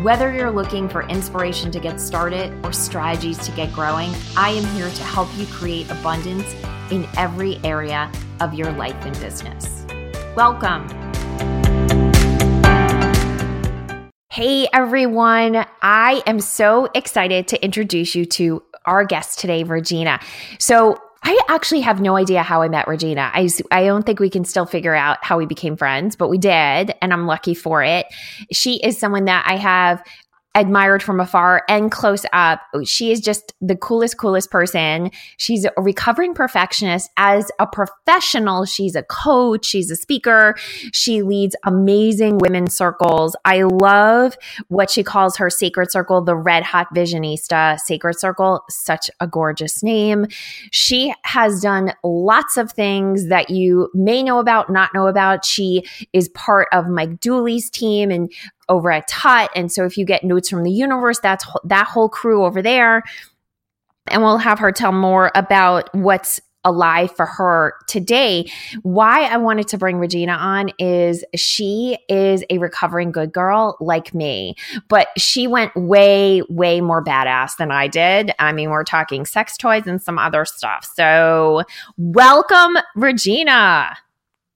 Whether you're looking for inspiration to get started or strategies to get growing, I am here to help you create abundance in every area of your life and business. Welcome. Hey everyone, I am so excited to introduce you to our guest today, Regena. So, I actually have no idea how I met Regena. I, I don't think we can still figure out how we became friends, but we did, and I'm lucky for it. She is someone that I have admired from afar and close up. She is just the coolest, coolest person. She's a recovering perfectionist. As a professional, she's a coach, she's a speaker. She leads amazing women's circles. I love what she calls her sacred circle, the Red Hot Visionista Sacred Circle. Such a gorgeous name. She has done lots of things that you may know about, not know about. She is part of Mike Dooley's team and over at Tut. And so if you get notes from the universe, that's that whole crew over there. And we'll have her tell more about what's alive for her today. Why I wanted to bring Regena on is she is a recovering good girl like me, but she went way, way more badass than I did. I mean, we're talking sex toys and some other stuff. So, welcome, Regena.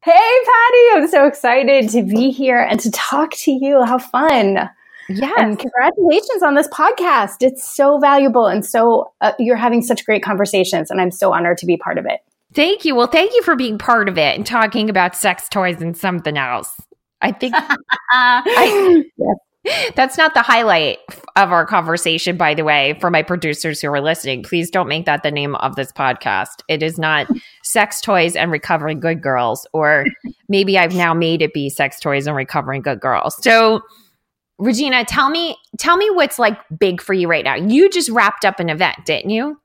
Hey, Patty, I'm so excited to be here and to talk to you. How fun. Yeah. And congratulations on this podcast. It's so valuable. And so uh, you're having such great conversations. And I'm so honored to be part of it. Thank you. Well, thank you for being part of it and talking about sex toys and something else. I think I, yes. That's not the highlight of our conversation, by the way, for my producers who are listening. Please don't make that the name of this podcast. It is not sex toys and recovering good girls, or maybe I've now made it be sex toys and recovering good girls. So, Regena, tell me, tell me what's like big for you right now. You just wrapped up an event, didn't you?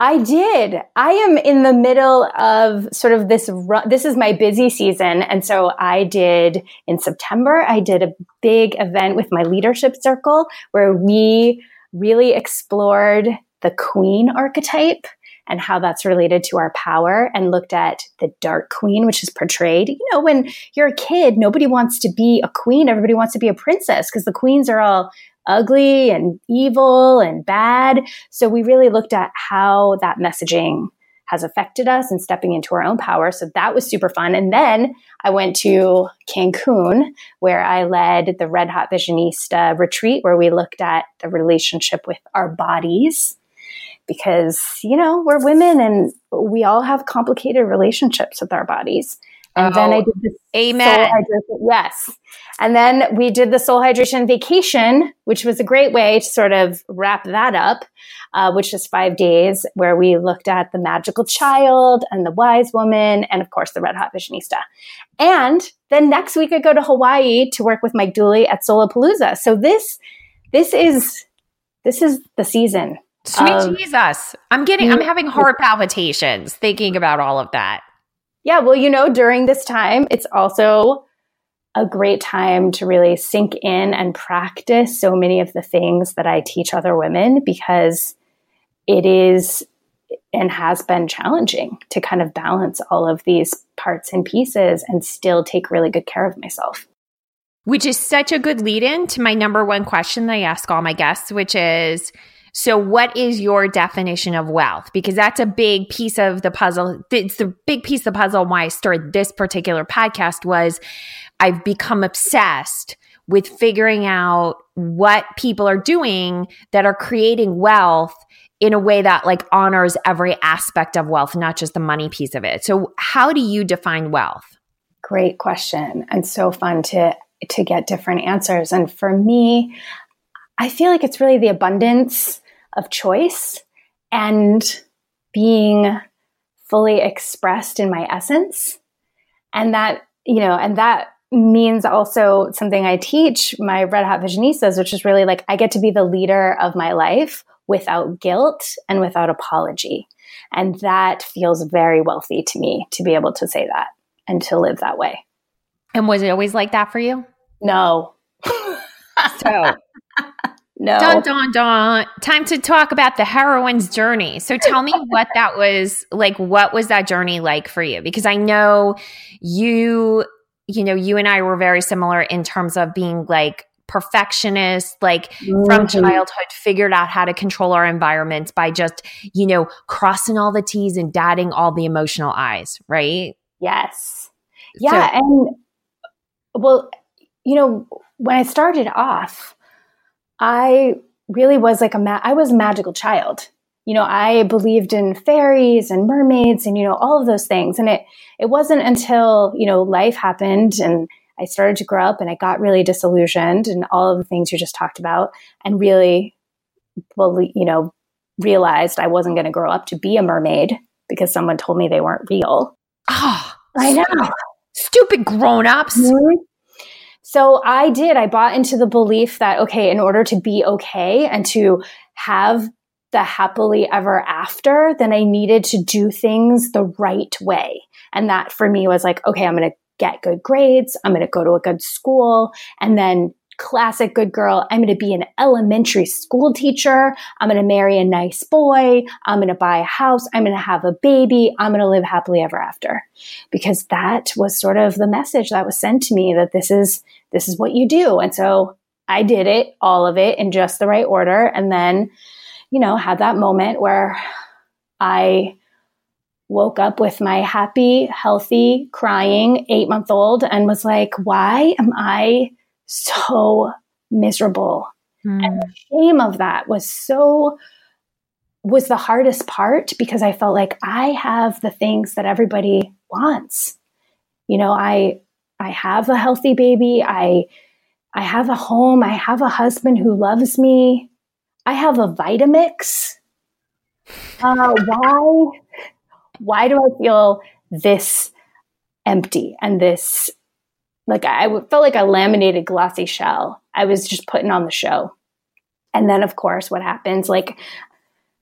I did. I am in the middle of sort of this run. This is my busy season. And so I did in September, I did a big event with my leadership circle where we really explored the queen archetype and how that's related to our power and looked at the dark queen, which is portrayed. You know, when you're a kid, nobody wants to be a queen. Everybody wants to be a princess because the queens are all ugly and evil and bad. So we really looked at how that messaging has affected us and stepping into our own power. So that was super fun. And then I went to Cancun where I led the Red Hot Visionista retreat where we looked at the relationship with our bodies because, you know, we're women and we all have complicated relationships with our bodies. And oh, then I oh, did the amen. Yes. And then we did the soul hydration vacation, which was a great way to sort of wrap that up, uh, which was five days where we looked at the magical child and the wise woman and of course the red hot visionista. And then next week I go to Hawaii to work with Mike Dooley at Soulapalooza. So this, this is, this is the season. Sweet Jesus. I'm getting, I'm having heart palpitations thinking about all of that. Yeah, well, you know, during this time, it's also a great time to really sink in and practice so many of the things that I teach other women because it is and has been challenging to kind of balance all of these parts and pieces and still take really good care of myself. Which is such a good lead in to my number one question that I ask all my guests, which is so, what is your definition of wealth? Because that's a big piece of the puzzle. It's the big piece of the puzzle. Why I started this particular podcast was I've become obsessed with figuring out what people are doing that are creating wealth in a way that like honors every aspect of wealth, not just the money piece of it. So, how do you define wealth? Great question, and so fun to to get different answers. And for me, I feel like it's really the abundance of choice and being fully expressed in my essence. And that, you know, and that means also something I teach my Red Hot Visionistas, which is really like I get to be the leader of my life without guilt and without apology. And that feels very wealthy to me to be able to say that and to live that way. And was it always like that for you? No. so, no. Dun, dun, dun. Time to talk about the heroine's journey. So tell me what that was like. What was that journey like for you? Because I know you, you know, you and I were very similar in terms of being like perfectionist like mm-hmm. from childhood figured out how to control our environments by just you know crossing all the t's and dotting all the emotional i's right yes yeah so, and well you know when i started off i really was like a ma- i was a magical child you know i believed in fairies and mermaids and you know all of those things and it it wasn't until you know life happened and I started to grow up and I got really disillusioned and all of the things you just talked about and really, well, you know, realized I wasn't going to grow up to be a mermaid because someone told me they weren't real. Oh, I know. Stupid grown ups. Mm-hmm. So I did. I bought into the belief that, okay, in order to be okay and to have the happily ever after, then I needed to do things the right way. And that for me was like, okay, I'm going to get good grades. I'm going to go to a good school. And then classic good girl. I'm going to be an elementary school teacher. I'm going to marry a nice boy. I'm going to buy a house. I'm going to have a baby. I'm going to live happily ever after. Because that was sort of the message that was sent to me that this is, this is what you do. And so I did it, all of it in just the right order. And then, you know, had that moment where I woke up with my happy, healthy, crying eight month old and was like, why am I so miserable? Mm. And the shame of that was so, was the hardest part because I felt like I have the things that everybody wants. You know, I, I have a healthy baby. I, I have a home. I have a husband who loves me. I have a Vitamix. Uh, why why do I feel this empty and this like I felt like a laminated glossy shell. I was just putting on the show. And then of course what happens like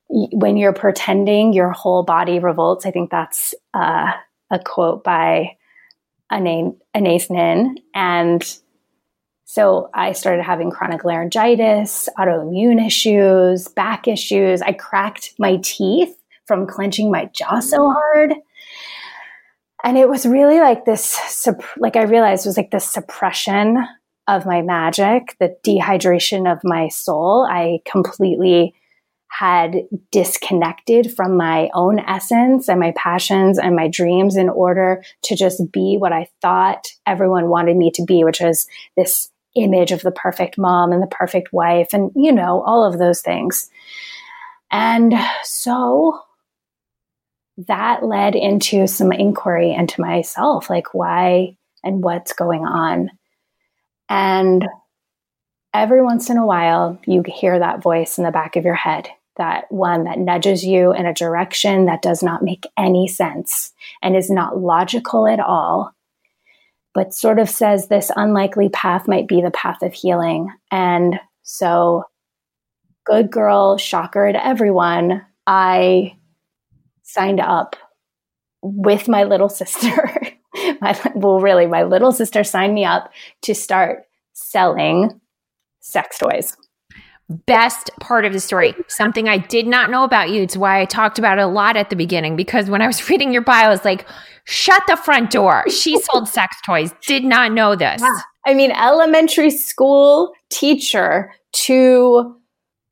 when you're pretending your whole body revolts. I think that's uh, a quote by Anais, Anais Nin. And so I started having chronic laryngitis, autoimmune issues, back issues. I cracked my teeth from clenching my jaw so hard. And it was really like this, like I realized it was like this suppression of my magic, the dehydration of my soul. I completely had disconnected from my own essence and my passions and my dreams in order to just be what I thought everyone wanted me to be, which was this image of the perfect mom and the perfect wife and, you know, all of those things. And so that led into some inquiry into myself, like why and what's going on. And every once in a while, you hear that voice in the back of your head, that one that nudges you in a direction that does not make any sense and is not logical at all, but sort of says this unlikely path might be the path of healing. And so, good girl, shocker to everyone, I signed up with my little sister. my, well, really, my little sister signed me up to start selling sex toys. Best part of the story, something I did not know about you. It's why I talked about it a lot at the beginning because when I was reading your bio, I was like, shut the front door. She sold sex toys. Did not know this. Yeah. I mean, elementary school teacher to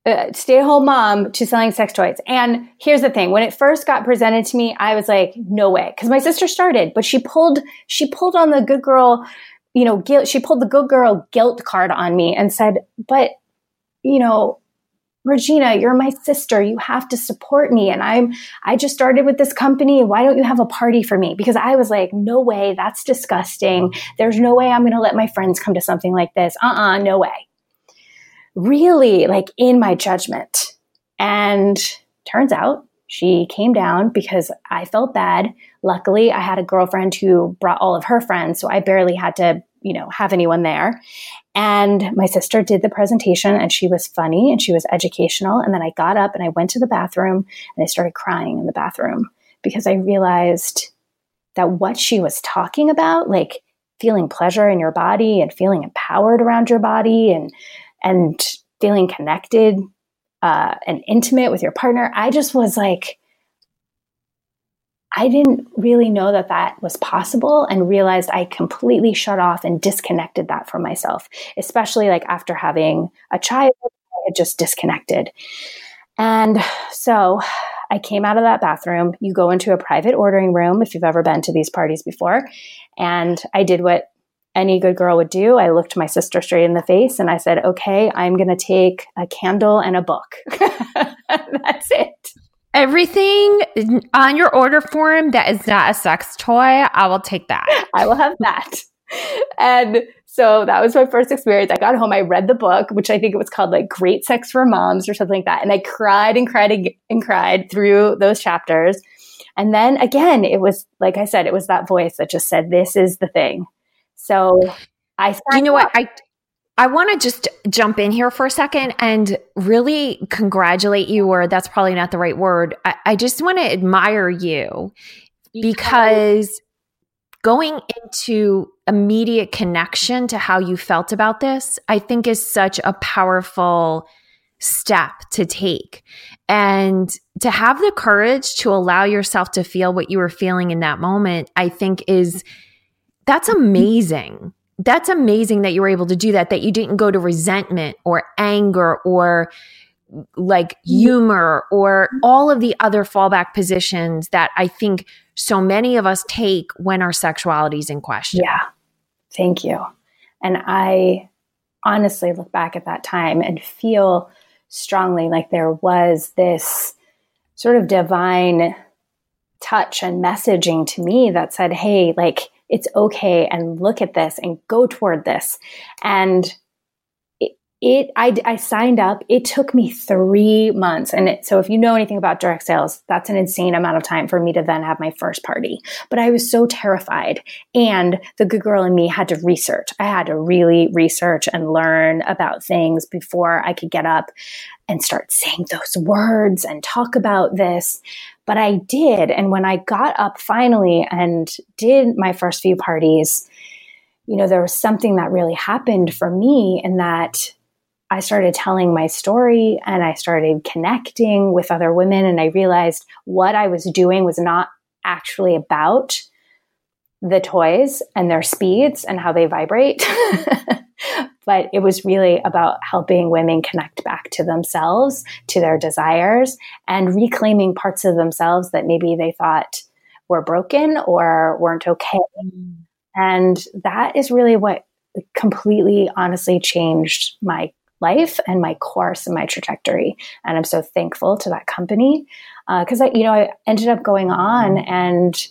uh, stay at home mom to selling sex toys. And here's the thing: when it first got presented to me, I was like, "No way!" Because my sister started, but she pulled she pulled on the good girl, you know, guilt. She pulled the good girl guilt card on me and said, "But you know." Regena, you're my sister. You have to support me. And I'm, I just started with this company. Why don't you have a party for me? Because I was like, no way. That's disgusting. There's no way I'm going to let my friends come to something like this. Uh uh-uh, uh no way really like in my judgment. And turns out she came down because I felt bad. Luckily, I had a girlfriend who brought all of her friends, so I barely had to, you know, have anyone there. And my sister did the presentation and she was funny and she was educational. And then I got up and I went to the bathroom and I started crying in the bathroom because I realized that what she was talking about, like feeling pleasure in your body and feeling empowered around your body and, and feeling connected uh, and intimate with your partner, I just was like, I didn't really know that that was possible and realized I completely shut off and disconnected that from myself, especially like after having a child, I had just disconnected. And so I came out of that bathroom. You go into a private ordering room if you've ever been to these parties before. And I did what any good girl would do. I looked my sister straight in the face and I said, okay, I'm going to take a candle and a book. That's it. Everything on your order form that is not a sex toy, I will take that. I will have that. And so that was my first experience. I got home, I read the book, which I think it was called like Great Sex for Moms or something like that. And I cried and cried and cried through those chapters. And then again, it was like I said, it was that voice that just said, This is the thing. So I You know up. what? I I want to just jump in here for a second and really congratulate you, or that's probably not the right word. I, I just want to admire you because going into immediate connection to how you felt about this, I think is such a powerful step to take. And to have the courage to allow yourself to feel what you were feeling in that moment, I think is that's amazing that's amazing that you were able to do that, that you didn't go to resentment or anger or like humor or all of the other fallback positions that I think so many of us take when our sexuality is in question. Yeah. Thank you. And I honestly look back at that time and feel strongly like there was this sort of divine touch and messaging to me that said, hey, like, it's okay and look at this and go toward this. And it, I, I signed up. It took me three months. And it, so if you know anything about direct sales, that's an insane amount of time for me to then have my first party. But I was so terrified. And the good girl in me had to research. I had to really research and learn about things before I could get up and start saying those words and talk about this. But I did. And when I got up finally and did my first few parties, you know, there was something that really happened for me in that I started telling my story and I started connecting with other women. And I realized what I was doing was not actually about the toys and their speeds and how they vibrate. but it was really about helping women connect back to themselves, to their desires, and reclaiming parts of themselves that maybe they thought were broken or weren't okay. Mm. And that is really what completely, honestly changed my life and my course and my trajectory. And I'm so thankful to that company because uh, I, you know, I ended up going on mm. and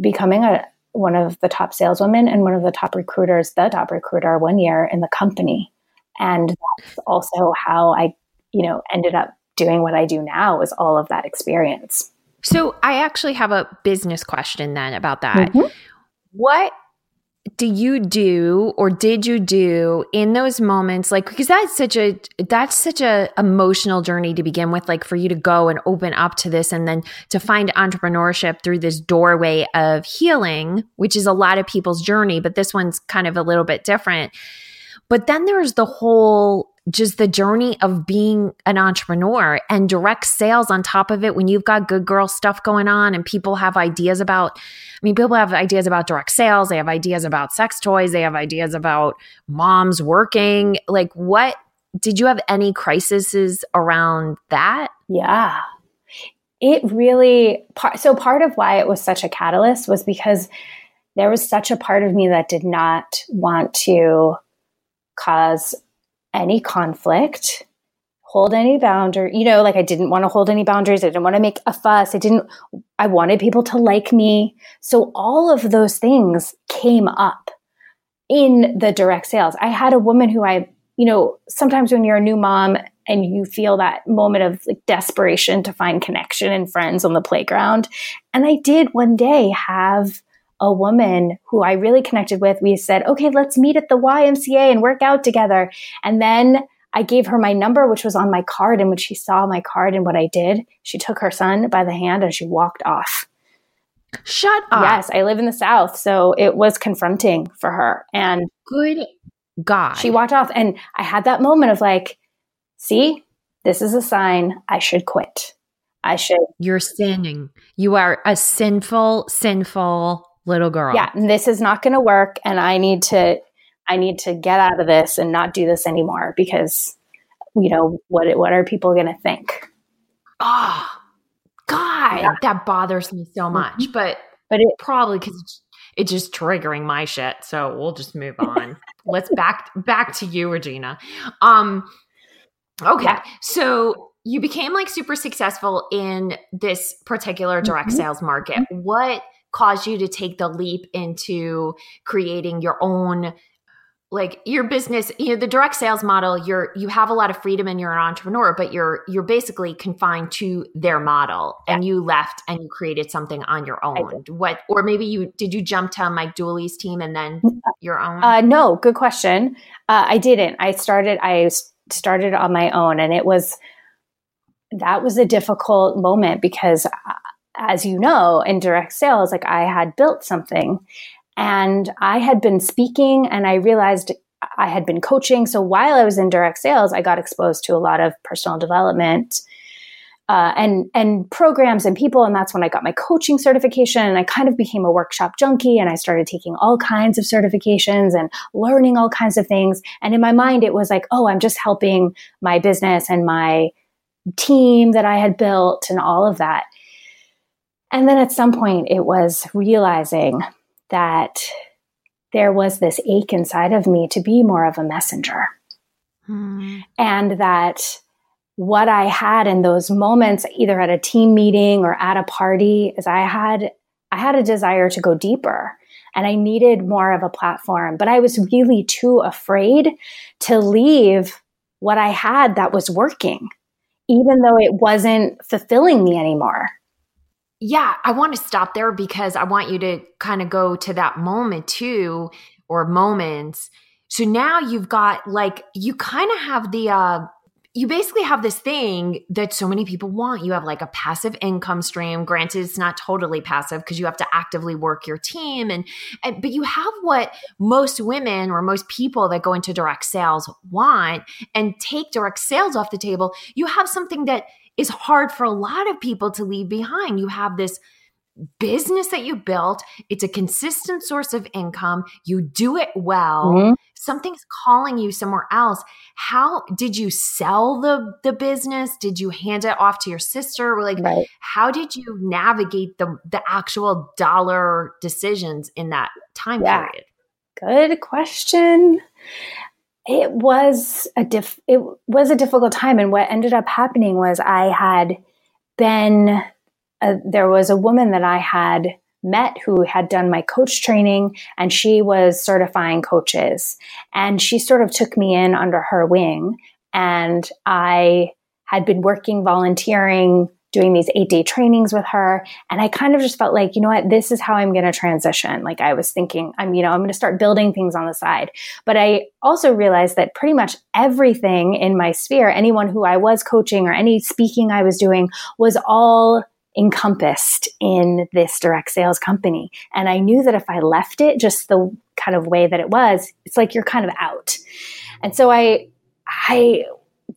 becoming a, one of the top saleswomen and one of the top recruiters, the top recruiter one year in the company. And that's also how I, you know, ended up doing what I do now was all of that experience. So I actually have a business question then about that. Mm-hmm. What do you do or did you do in those moments like because that's such a that's such a emotional journey to begin with like for you to go and open up to this and then to find entrepreneurship through this doorway of healing which is a lot of people's journey but this one's kind of a little bit different. But then there's the whole just the journey of being an entrepreneur and direct sales on top of it when you've got good girl stuff going on and people have ideas about I mean people have ideas about direct sales, they have ideas about sex toys, they have ideas about moms working. Like what did you have any crises around that? Yeah. It really so part of why it was such a catalyst was because there was such a part of me that did not want to cause any conflict, hold any boundary. You know, like I didn't want to hold any boundaries. I didn't want to make a fuss. I didn't, I wanted people to like me. So all of those things came up in the direct sales. I had a woman who I, you know, sometimes when you're a new mom and you feel that moment of like desperation to find connection and friends on the playground. And I did one day have a woman who I really connected with. We said, okay, let's meet at the YMCA and work out together. And then I gave her my number, which was on my card. And when she saw my card and what I did, she took her son by the hand and she walked off. Shut up. Yes, I live in the South. So it was confronting for her. And good God. She walked off. And I had that moment of like, see, this is a sign I should quit. I should. You're sinning. You are a sinful, sinful little girl. Yeah. And this is not going to work. And I need to I need to get out of this and not do this anymore because, you know, what what are people going to think? Oh, God, yeah. that bothers me so mm-hmm. much. Mm-hmm. But but it probably because it's, it's just triggering my shit. So we'll just move on. Let's back back to you, Regena. Um, okay, yeah. so you became like super successful in this particular direct mm-hmm. sales market. Mm-hmm. What caused you to take the leap into creating your own like your business you know the direct sales model you're you have a lot of freedom and you're an entrepreneur but you're you're basically confined to their model yeah. and you left and you created something on your own. what or maybe you did you jump to mike dooley's team and then your own? Uh, no good question. Uh, i didn't. I started i started on my own and it was that was a difficult moment because as you know in direct sales like i had built something and I had been speaking and I realized I had been coaching. So while I was in direct sales, I got exposed to a lot of personal development uh, and and programs and people. And that's when I got my coaching certification. And I kind of became a workshop junkie and I started taking all kinds of certifications and learning all kinds of things. And in my mind, it was like, oh, I'm just helping my business and my team that I had built and all of that. And then at some point, it was realizing that there was this ache inside of me to be more of a messenger. Hmm. And that what I had in those moments, either at a team meeting or at a party, is I had I had a desire to go deeper and I needed more of a platform. But I was really too afraid to leave what I had that was working, even though it wasn't fulfilling me anymore yeah, I want to stop there because I want you to kind of go to that moment too, or moments. So now you've got like, you kind of have the, uh, you basically have this thing that so many people want. You have like a passive income stream. Granted, it's not totally passive because you have to actively work your team and, and but you have what most women or most people that go into direct sales want and take direct sales off the table. You have something that is hard for a lot of people to leave behind. You have this business that you built, it's a consistent source of income, you do it well. Mm-hmm. Something's calling you somewhere else. How did you sell the the business? Did you hand it off to your sister? Or like right. how did you navigate the the actual dollar decisions in that time yeah. period? Good question it was a diff it was a difficult time and what ended up happening was i had been a, there was a woman that i had met who had done my coach training and she was certifying coaches. And she sort of took me in under her wing and i had been working volunteering doing these eight day trainings with her. And I kind of just felt like, you know what, this is how I'm going to transition. Like I was thinking, I'm, you know, I'm going to start building things on the side. But I also realized that pretty much everything in my sphere, anyone who I was coaching or any speaking I was doing was all encompassed in this direct sales company. And I knew that if I left it just the kind of way that it was, it's like you're kind of out. And so I, I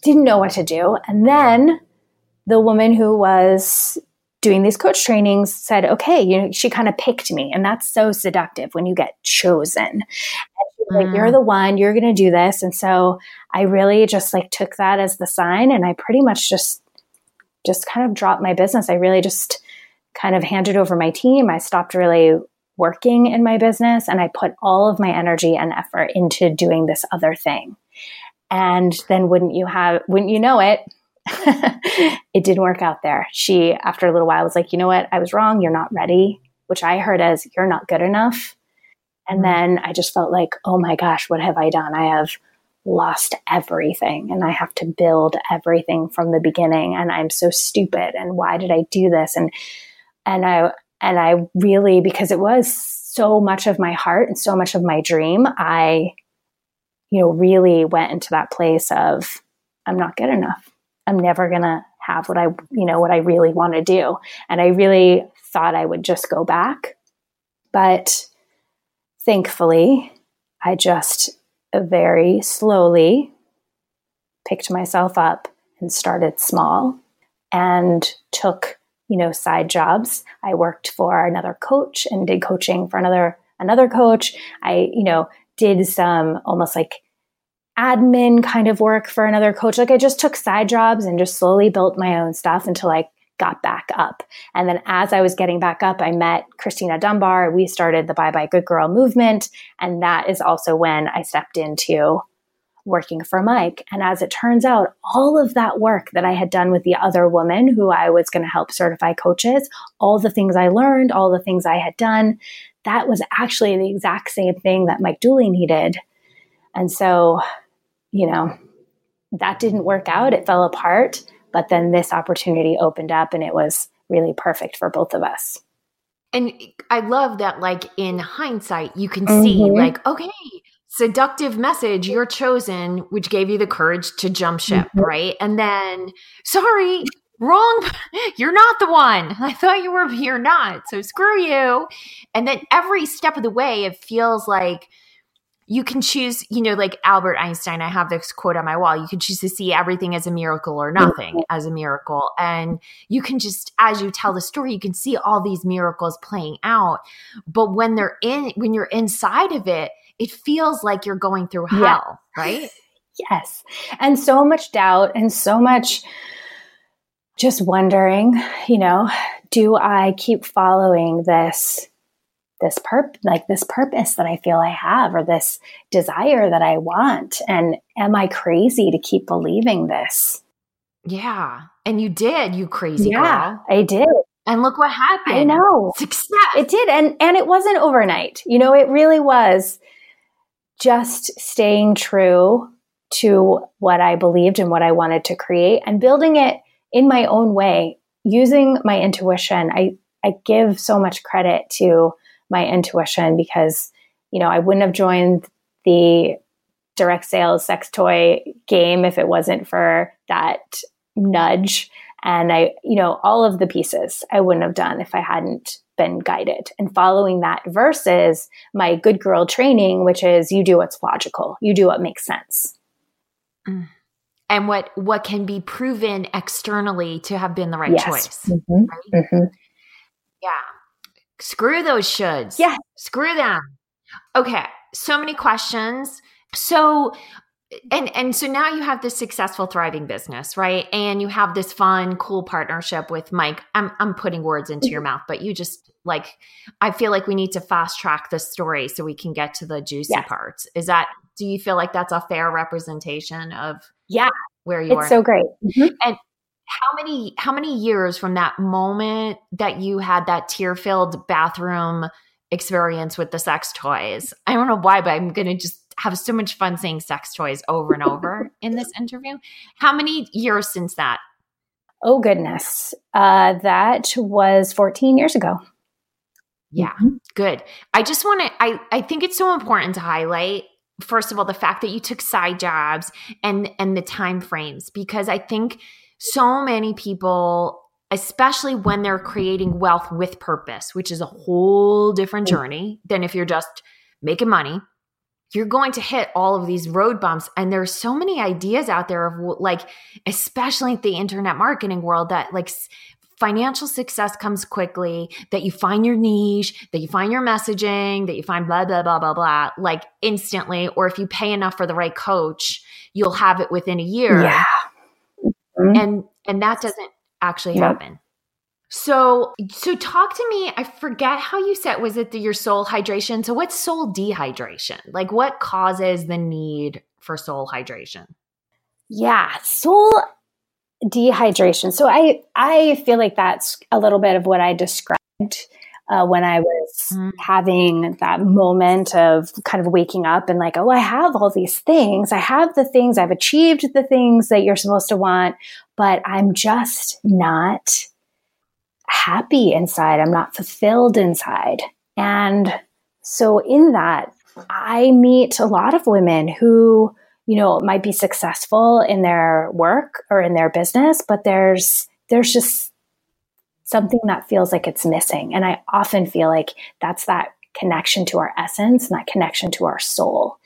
didn't know what to do. And then the woman who was doing these coach trainings said, okay, you know, she kind of picked me. And that's so seductive when you get chosen. Mm. Like, you're mm. the one, you're going to do this. And so I really just like took that as the sign. And I pretty much just, just kind of dropped my business. I really just kind of handed over my team. I stopped really working in my business and I put all of my energy and effort into doing this other thing. And then wouldn't you have, wouldn't you know it, it didn't work out there. She, after a little while, was like, you know what? I was wrong. You're not ready, which I heard as you're not good enough. And mm-hmm. then I just felt like, oh my gosh, what have I done? I have lost everything and I have to build everything from the beginning. And I'm so stupid. And why did I do this? And, and I, and I really, because it was so much of my heart and so much of my dream, I, you know, really went into that place of, I'm not good enough. I'm never going to have what I, you know, what I really want to do. And I really thought I would just go back. But thankfully, I just very slowly picked myself up and started small and took you know side jobs i worked for another coach and did coaching for another another coach i you know did some almost like admin kind of work for another coach like i just took side jobs and just slowly built my own stuff until i got back up and then as i was getting back up i met christina dunbar we started the bye bye good girl movement and that is also when i stepped into working for Mike. And as it turns out, all of that work that I had done with the other woman who I was going to help certify coaches, all the things I learned, all the things I had done, that was actually the exact same thing that Mike Dooley needed. And so, you know, that didn't work out. It fell apart. But then this opportunity opened up and it was really perfect for both of us. And I love that, like in hindsight, you can mm-hmm. see, like, okay, seductive message you're chosen which gave you the courage to jump ship mm-hmm. right and then sorry wrong you're not the one i thought you were you're not so screw you and then every step of the way it feels like you can choose you know like albert einstein i have this quote on my wall you can choose to see everything as a miracle or nothing mm-hmm. as a miracle and you can just as you tell the story you can see all these miracles playing out but when they're in when you're inside of it it feels like you're going through hell, yeah. right? yes. And so much doubt and so much just wondering, you know, do I keep following this this perp like this purpose that I feel I have or this desire that I want and am I crazy to keep believing this? Yeah. And you did, you crazy yeah, girl. I did. And look what happened. I know. Success. It did. And and it wasn't overnight. You know, it really was just staying true to what I believed and what I wanted to create and building it in my own way, using my intuition. I, I give so much credit to my intuition because, you know, I wouldn't have joined the direct sales sex toy game if it wasn't for that nudge. And I, you know, all of the pieces I wouldn't have done if I hadn't been guided and following that versus my good girl training, which is you do what's logical, you do what makes sense. Mm. And what what can be proven externally to have been the right yes. choice. Mm-hmm. Right? Mm-hmm. Yeah. Screw those shoulds. Yeah. Screw them. Okay. So many questions. So and and so now you have this successful thriving business right and you have this fun cool partnership with mike i'm i'm putting words into your mouth but you just like i feel like we need to fast track the story so we can get to the juicy yes. parts is that do you feel like that's a fair representation of yeah where you it's are it's so great mm-hmm. and how many how many years from that moment that you had that tear filled bathroom experience with the sex toys i don't know why but i'm gonna just have so much fun saying sex toys over and over in this interview. How many years since that? Oh, goodness. Uh, that was 14 years ago. Yeah, mm-hmm. good. I just want to, I, I think it's so important to highlight first of all the fact that you took side jobs and and the time frames because i think so many people especially when they're creating wealth with purpose which is a whole different journey than if you're just making money you're going to hit all of these road bumps. And there's so many ideas out there of like especially the internet marketing world that like financial success comes quickly that you find your niche that you find your messaging that you find blah blah blah blah blah like instantly. Or if you pay enough for the right coach you'll have it within a year. Yeah mm-hmm. and and that doesn't actually nope. happen so, so talk to me. I forget how you said was it the, your soul hydration? So, what's soul dehydration? Like, what causes the need for soul hydration? Yeah, soul dehydration. So, I I feel like that's a little bit of what I described uh, when I was mm. having that moment of kind of waking up and like, oh, I have all these things. I have the things. I've achieved the things that you're supposed to want, but I'm just not happy inside. I'm not fulfilled inside. And so in that, I meet a lot of women who, you know, might be successful in their work or in their business, but there's there's just something that feels like it's missing. And I often feel like that's that connection to our essence and that connection to our soul.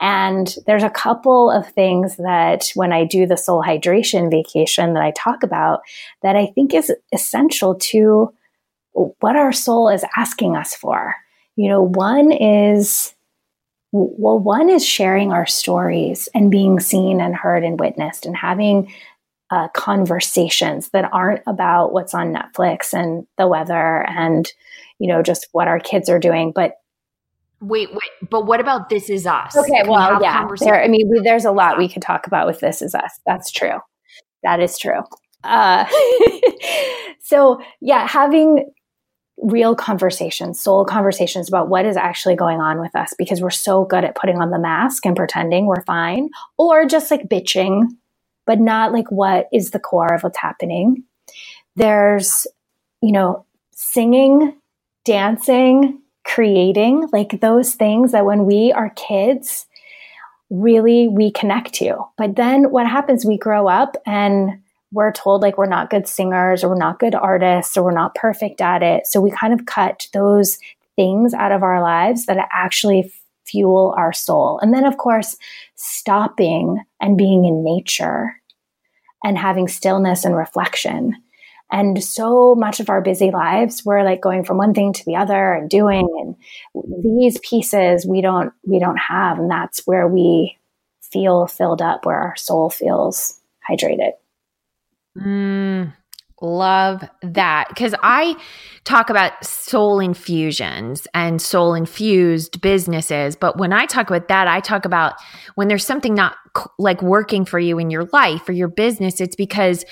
And there's a couple of things that when I do the soul hydration vacation that I talk about that I think is essential to what our soul is asking us for. You know, one is well, one is sharing our stories and being seen and heard and witnessed and having uh, conversations that aren't about what's on Netflix and the weather and, you know, just what our kids are doing, but Wait, wait, but what about This Is Us? Okay, Can well, we yeah, there, I mean, we, there's a lot we could talk about with This Is Us. That's true. That is true. Uh, so, yeah, having real conversations, soul conversations about what is actually going on with us because we're so good at putting on the mask and pretending we're fine or just like bitching, but not like what is the core of what's happening. There's, you know, singing, dancing, creating, like those things that when we are kids, really we connect to. But then what happens, we grow up and we're told like we're not good singers or we're not good artists or we're not perfect at it. So we kind of cut those things out of our lives that actually fuel our soul. And then, of course, stopping and being in nature and having stillness and reflection. And so much of our busy lives, we're like going from one thing to the other and doing and these pieces we don't we don't have. And that's where we feel filled up, where our soul feels hydrated. Mm, love that. Because I talk about soul infusions and soul infused businesses. But when I talk about that, I talk about when there's something not like working for you in your life or your business, it's because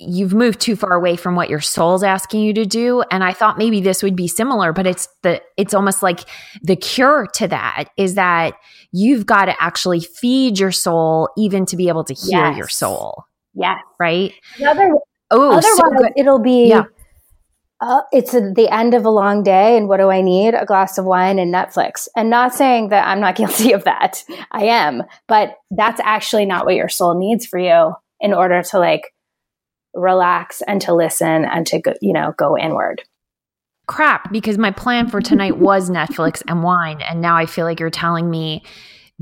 you've moved too far away from what your soul's asking you to do and i thought maybe this would be similar but it's the it's almost like the cure to that is that you've got to actually feed your soul even to be able to hear yes. your soul Yes. Right? Oh, otherwise, so it'll be. Yeah. Uh, it's a, the end of a long day, and what do I need? A glass of wine and Netflix. And not saying that I'm not guilty of that. I am, but that's actually not what your soul needs for you in order to like relax and to listen and to go, you know go inward crap because my plan for tonight was Netflix and wine and now I feel like you're telling me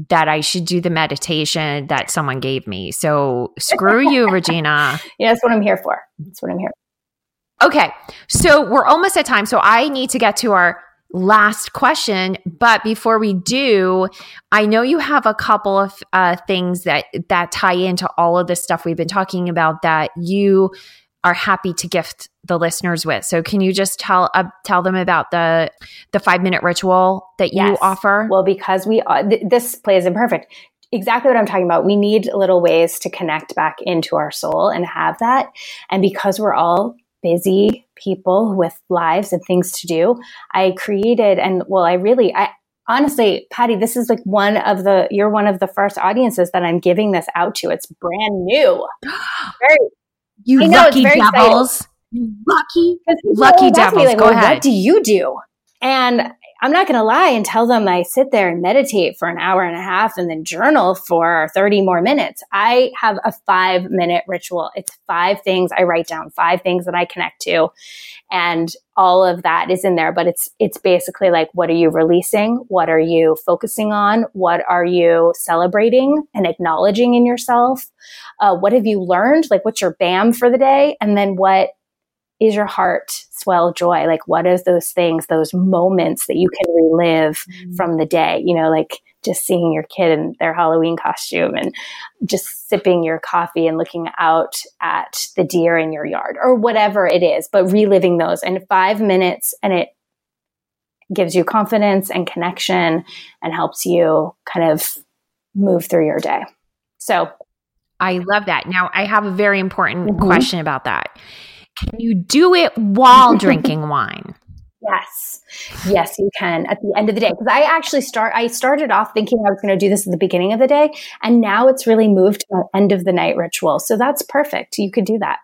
that I should do the meditation that someone gave me. So screw you, Regena. Yeah, that's what I'm here for. That's what I'm here. Okay. So we're almost at time. So I need to get to our last question. But before we do, I know you have a couple of uh, things that that tie into all of the stuff we've been talking about that you are happy to gift the listeners with. So can you just tell uh, tell them about the the 5 minute ritual that you yes. offer? Well, because we uh, th- this plays in perfect. Exactly what I'm talking about. We need little ways to connect back into our soul and have that. And because we're all busy people with lives and things to do, I created and well, I really I honestly, Patty, this is like one of the you're one of the first audiences that I'm giving this out to. It's brand new. Very you know, lucky devils. You lucky, lucky devils. Like, Go well, ahead. What do you do? And I'm not going to lie and tell them I sit there and meditate for an hour and a half and then journal for 30 more minutes. I have a five minute ritual. It's five things I write down, five things that I connect to. And all of that is in there, but it's, it's basically like, what are you releasing? What are you focusing on? What are you celebrating and acknowledging in yourself? Uh, what have you learned? Like, what's your BAM for the day? And then what is your heart swell joy? Like, what is those things, those moments that you can relive mm-hmm. from the day? You know, like just seeing your kid in their Halloween costume and just sipping your coffee and looking out at the deer in your yard or whatever it is, but reliving those in five minutes and it gives you confidence and connection and helps you kind of move through your day. So I love that. Now, I have a very important mm-hmm. question about that. Can you do it while drinking wine? Yes. Yes, you can at the end of the day. Because I actually start I started off thinking I was going to do this at the beginning of the day. And now it's really moved to the end of the night ritual. So that's perfect. You could do that.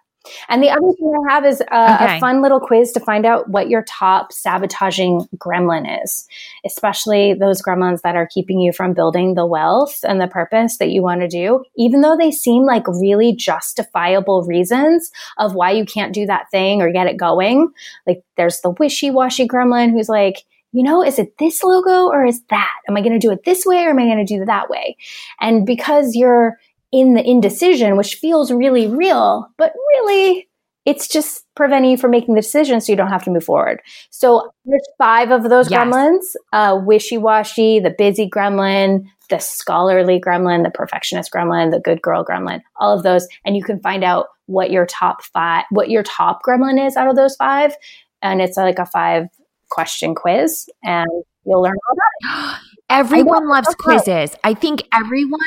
And the other thing I have is uh, okay. a fun little quiz to find out what your top sabotaging gremlin is, especially those gremlins that are keeping you from building the wealth and the purpose that you want to do. Even though they seem like really justifiable reasons of why you can't do that thing or get it going. Like there's the wishy washy gremlin who's like, you know, is it this logo or is that? Am I going to do it this way or am I going to do it that way? And because you're in the indecision, which feels really real, but really it's just preventing you from making the decision so you don't have to move forward. So there's five of those yes. gremlins, uh, wishy-washy, the busy gremlin, the scholarly gremlin, the perfectionist gremlin, the good girl gremlin, all of those. And you can find out what your top five, what your top gremlin is out of those five. And it's like a five question quiz and you'll learn all that. Everyone loves quizzes. I think everyone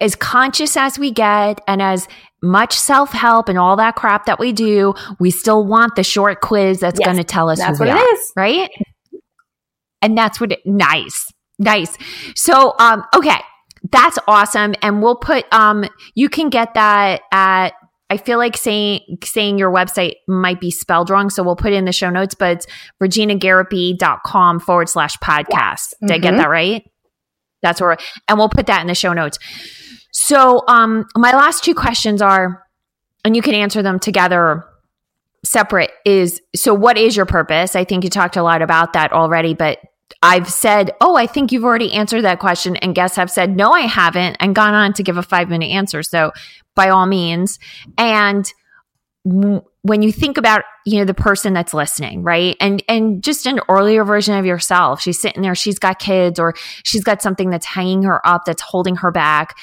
as conscious as we get and as much self help and all that crap that we do, we still want the short quiz that's yes, going to tell us that's who what we it are, is. right? And that's what it, nice, nice. So, um, okay, that's awesome. And we'll put, um, you can get that at, I feel like saying saying your website might be spelled wrong, so we'll put it in the show notes, but it's regenagarrepy.com forward slash podcast. Yes. Did mm-hmm. I get mm-hmm. that right? That's where, and we'll put that in the show notes. So, um, my last two questions are, and you can answer them together separate is so what is your purpose? I think you talked a lot about that already, but I've said, oh, I think you've already answered that question. And guests have said, no, I haven't, and gone on to give a five minute answer. So by all means. And when you think about you know the person that's listening right? And and just an earlier version of yourself. She's sitting there she's got kids or she's got something that's hanging her up that's holding her back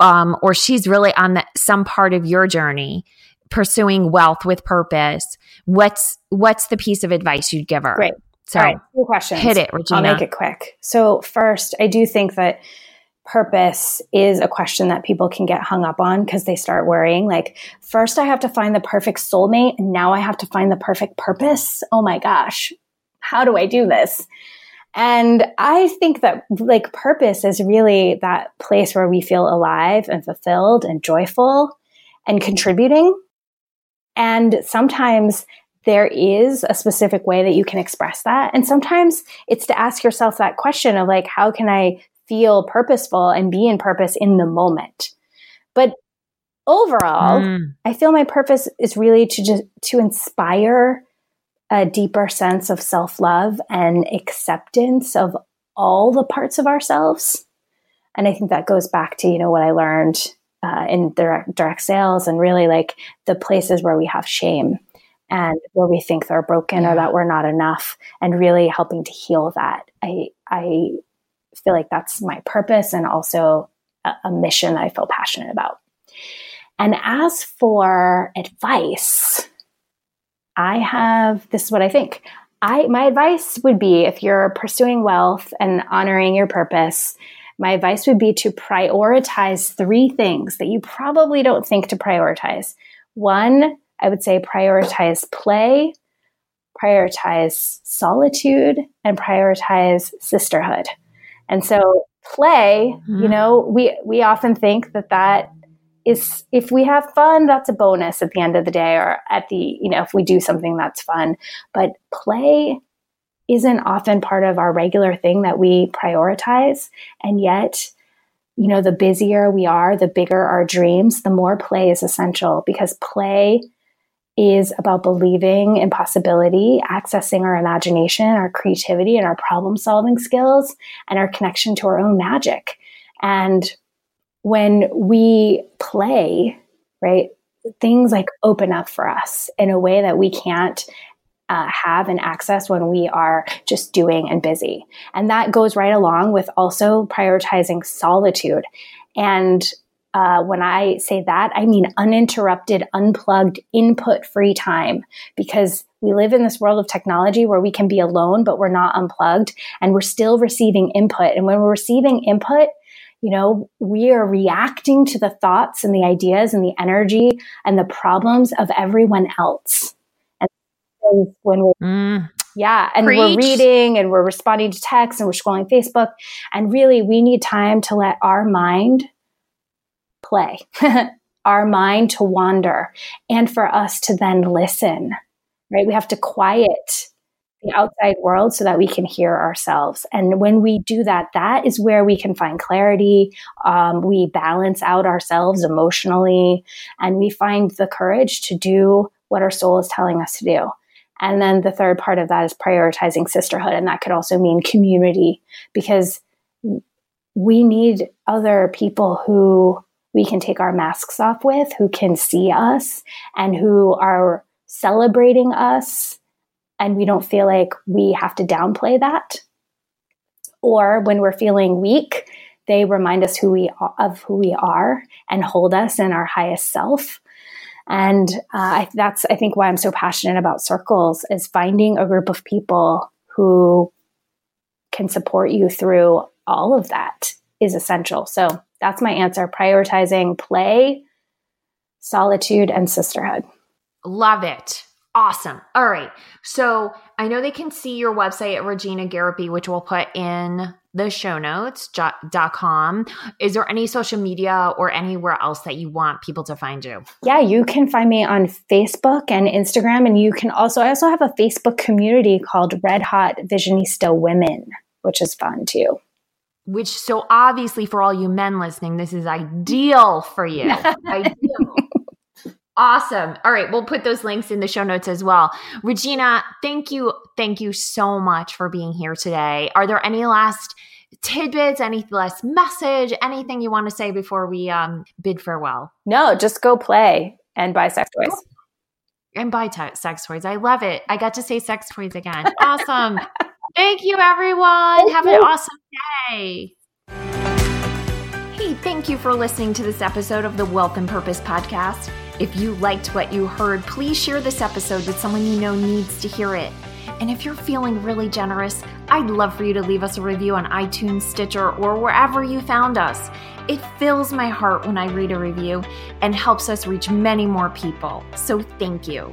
um, or she's really on the, some part of your journey pursuing wealth with purpose. What's what's the piece of advice you'd give her? Great. So All right, two questions. hit it Regena. i'll make it quick. So first i do think that purpose is a question that people can get hung up on because they start worrying like first i have to find the perfect soulmate and now i have to find the perfect purpose? Oh my gosh. How do i do this? And i think that like purpose is really that place where we feel alive and fulfilled and joyful and contributing. And sometimes there is a specific way that you can express that. And sometimes it's to ask yourself that question of like, how can I feel purposeful and be in purpose in the moment. But overall, mm. I feel my purpose is really to just to inspire a deeper sense of self-love and acceptance of all the parts of ourselves. And I think that goes back to, you know, what I learned uh, in direct, direct sales and really like the places where we have shame and where we think they're broken yeah. or that we're not enough and really helping to heal that. I, I feel like that's my purpose and also a, a mission I feel passionate about. And as for advice, I have this is what I think. I my advice would be if you're pursuing wealth and honoring your purpose, my advice would be to prioritize three things that you probably don't think to prioritize. One, I would say prioritize play, prioritize solitude, and prioritize sisterhood. And so play, mm-hmm. you know, we we often think that that is if we have fun, that's a bonus at the end of the day or at the, you know, if we do something that's fun. But play isn't often part of our regular thing that we prioritize. And yet, you know, the busier we are, the bigger our dreams, the more play is essential because play is about believing in possibility, accessing our imagination, our creativity, and our problem solving skills, and our connection to our own magic. And when we play, right, things like open up for us in a way that we can't uh, have and access when we are just doing and busy. And that goes right along with also prioritizing solitude. And uh, when I say that, I mean uninterrupted, unplugged, input free time because we live in this world of technology where we can be alone, but we're not unplugged and we're still receiving input. And when we're receiving input, you know, we are reacting to the thoughts and the ideas and the energy and the problems of everyone else. And when we're, mm. yeah, and Preach. we're reading and we're responding to texts and we're scrolling Facebook. And really, we need time to let our mind play. our mind to wander and for us to then listen, right? We have to quiet the outside world so that we can hear ourselves. And when we do that, that is where we can find clarity. Um, we balance out ourselves emotionally and we find the courage to do what our soul is telling us to do. And then the third part of that is prioritizing sisterhood. And that could also mean community because we need other people who we can take our masks off with, who can see us and who are celebrating us. And we don't feel like we have to downplay that. Or when we're feeling weak, they remind us who we of who we are and hold us in our highest self. And uh, that's, I think, why I'm so passionate about circles is finding a group of people who can support you through all of that is essential. So that's my answer prioritizing play, solitude, and sisterhood. Love it. Awesome. All right. So I know they can see your website at Regena Garrepy, which we'll put in the show notes dot com. Is there any social media or anywhere else that you want people to find you? Yeah, you can find me on Facebook and Instagram. And you can also, I also have a Facebook community called Red Hot Visionista Women, which is fun too. Which, so obviously, for all you men listening, this is ideal for you. ideal. Awesome. All right. We'll put those links in the show notes as well. Regena, thank you. Thank you so much for being here today. Are there any last tidbits, any last message, anything you want to say before we um, bid farewell? No, just go play and buy sex toys. And buy t- sex toys. I love it. I got to say sex toys again. Awesome. Thank you, everyone. Thank Have you. an awesome day. Hey, thank you for listening to this episode of the Wealth and Purpose Podcast. If you liked what you heard, please share this episode with someone you know needs to hear it. And if you're feeling really generous, I'd love for you to leave us a review on iTunes, Stitcher, or wherever you found us. It fills my heart when I read a review and helps us reach many more people. So thank you.